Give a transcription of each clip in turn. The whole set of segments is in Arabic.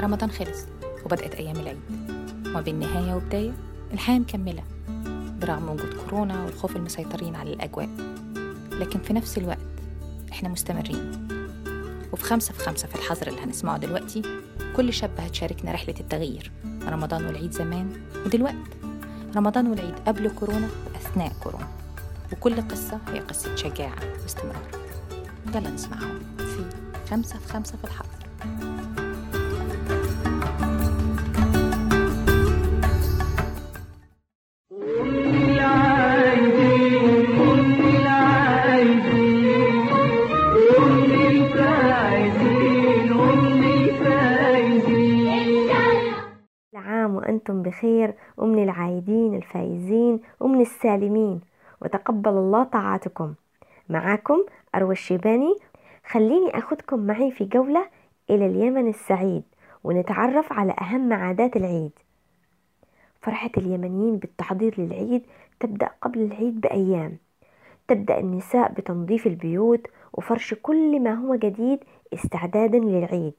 رمضان خلص وبدأت أيام العيد. وما بين نهاية وبداية الحياة مكملة برغم وجود كورونا والخوف المسيطرين على الأجواء. لكن في نفس الوقت إحنا مستمرين. وفي خمسة في خمسة في الحظر اللي هنسمعه دلوقتي كل شاب هتشاركنا رحلة التغيير. رمضان والعيد زمان ودلوقت. رمضان والعيد قبل كورونا وأثناء كورونا. وكل قصة هي قصة شجاعة واستمرار. يلا نسمعهم في خمسة في خمسة في الحظر. وأنتم بخير ومن العايدين الفايزين ومن السالمين. وتقبل الله طاعاتكم معاكم أروى الشيباني. خليني أخذكم معي في جولة إلى اليمن السعيد ونتعرف على أهم عادات العيد. فرحة اليمنيين بالتحضير للعيد تبدأ قبل العيد بأيام. تبدأ النساء بتنظيف البيوت وفرش كل ما هو جديد استعدادا للعيد.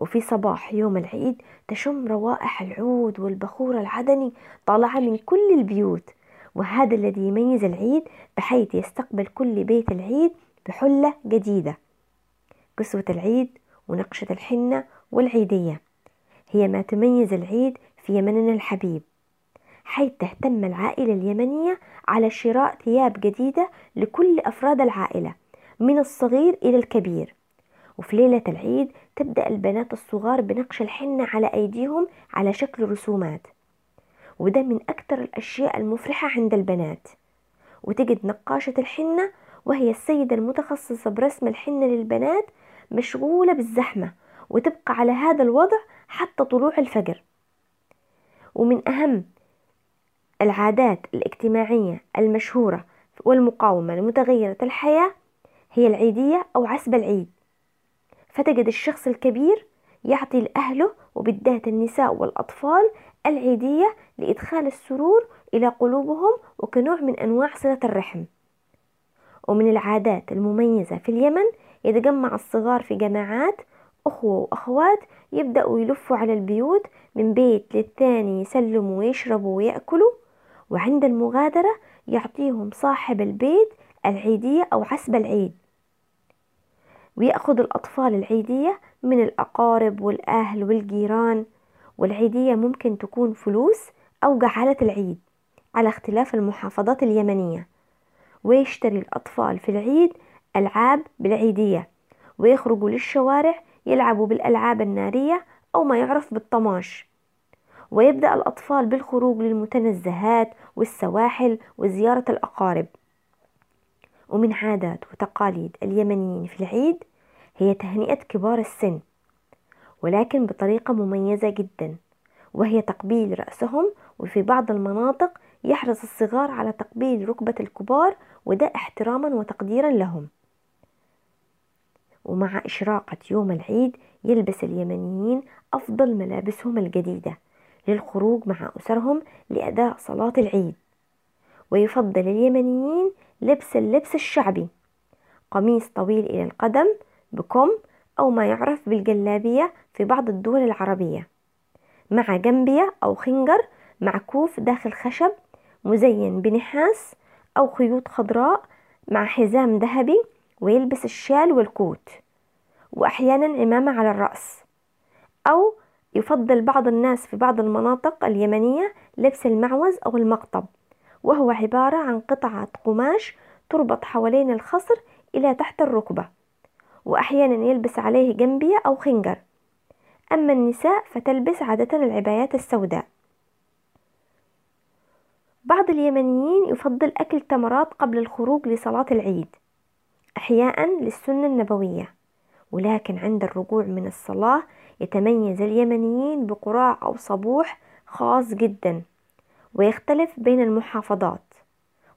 وفي صباح يوم العيد تشم روائح العود والبخور العدني طالعة من كل البيوت وهذا الذي يميز العيد بحيث يستقبل كل بيت العيد بحلة جديدة. كسوة العيد ونقشة الحنة والعيدية هي ما تميز العيد في يمننا الحبيب حيث تهتم العائلة اليمنية على شراء ثياب جديدة لكل أفراد العائلة من الصغير إلى الكبير. وفي ليلة العيد تبدأ البنات الصغار بنقش الحنة على أيديهم على شكل رسومات. وده من أكثر الأشياء المفرحة عند البنات. وتجد نقاشة الحنة وهي السيدة المتخصصة برسم الحنة للبنات مشغولة بالزحمة وتبقى على هذا الوضع حتى طلوع الفجر. ومن أهم العادات الاجتماعية المشهورة والمقاومة لمتغيرة الحياة هي العيدية أو عسب العيد. فتجد الشخص الكبير يعطي لأهله وبالذات النساء والأطفال العيدية لإدخال السرور إلى قلوبهم وكنوع من أنواع صلة الرحم. ومن العادات المميزة في اليمن يتجمع الصغار في جماعات أخوة وأخوات يبدأوا يلفوا على البيوت من بيت للتاني يسلموا ويشربوا ويأكلوا وعند المغادرة يعطيهم صاحب البيت العيدية أو عسب العيد. ويأخذ الأطفال العيدية من الأقارب والأهل والجيران والعيدية ممكن تكون فلوس أو جعالة العيد على اختلاف المحافظات اليمنية. ويشتري الأطفال في العيد ألعاب بالعيدية ويخرجوا للشوارع يلعبوا بالألعاب النارية أو ما يعرف بالطماش. ويبدأ الأطفال بالخروج للمتنزهات والسواحل وزيارة الأقارب. ومن عادات وتقاليد اليمنيين في العيد هي تهنئة كبار السن ولكن بطريقة مميزة جدا وهي تقبيل رأسهم وفي بعض المناطق يحرص الصغار على تقبيل ركبة الكبار وده احتراما وتقديرا لهم. ومع إشراقة يوم العيد يلبس اليمنيين أفضل ملابسهم الجديدة للخروج مع أسرهم لأداء صلاة العيد. ويفضل اليمنيين لبس اللبس الشعبي قميص طويل إلى القدم بكم أو ما يعرف بالجلابية في بعض الدول العربية مع جنبية أو خنجر معكوف داخل خشب مزين بنحاس أو خيوط خضراء مع حزام ذهبي ويلبس الشال والكوت وأحيانا عمامة على الرأس أو يفضل بعض الناس في بعض المناطق اليمنية لبس المعوز أو المقطب وهو عبارة عن قطعة قماش تربط حوالين الخصر إلى تحت الركبة. وأحيانا يلبس عليه جنبية أو خنجر. أما النساء فتلبس عادة العبايات السوداء. بعض اليمنيين يفضل أكل تمرات قبل الخروج لصلاة العيد إحياء للسنة النبوية. ولكن عند الرجوع من الصلاة يتميز اليمنيين بقراع أو صبوح خاص جدا ويختلف بين المحافظات.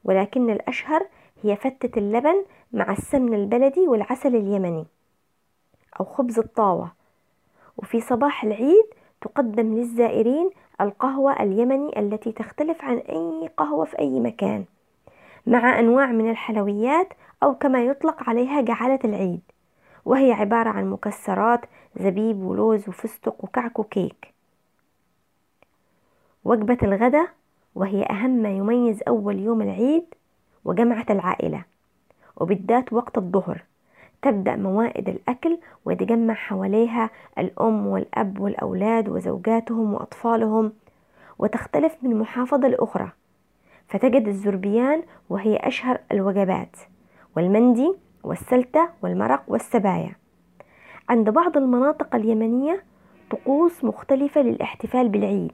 ولكن الأشهر هي فتة اللبن مع السمن البلدي والعسل اليمني أو خبز الطاوة. وفي صباح العيد تقدم للزائرين القهوة اليمني التي تختلف عن أي قهوة في أي مكان مع أنواع من الحلويات أو كما يطلق عليها جعالة العيد وهي عبارة عن مكسرات زبيب ولوز وفستق وكعك وكيك. وجبة الغداء وهي أهم ما يميز أول يوم العيد وجمعة العائلة. وبالذات وقت الظهر. تبدأ موائد الأكل ويتجمع حواليها الأم والأب والأولاد وزوجاتهم وأطفالهم وتختلف من محافظة لأخرى. فتجد الزربيان وهي أشهر الوجبات والمندي والسلتة والمرق والسبايا. عند بعض المناطق اليمنية طقوس مختلفة للاحتفال بالعيد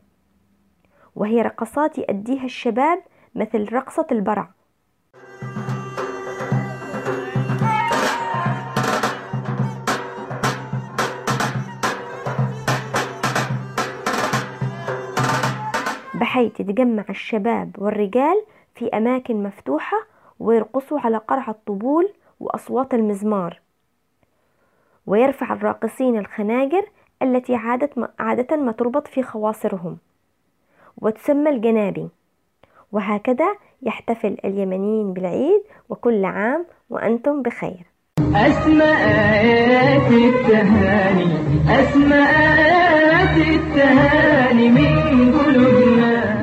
وهي رقصات يؤديها الشباب مثل رقصة البرع. بحيث يتجمع الشباب والرجال في أماكن مفتوحة ويرقصوا على قرع الطبول وأصوات المزمار. ويرفع الراقصين الخناجر التي عادة عادة ما تربط في خواصرهم. وتسمى الجنابي. وهكذا يحتفل اليمنيين بالعيد وكل عام وأنتم بخير. أسمى آيات التهاني أسمى آيات التهاني من قلوبنا.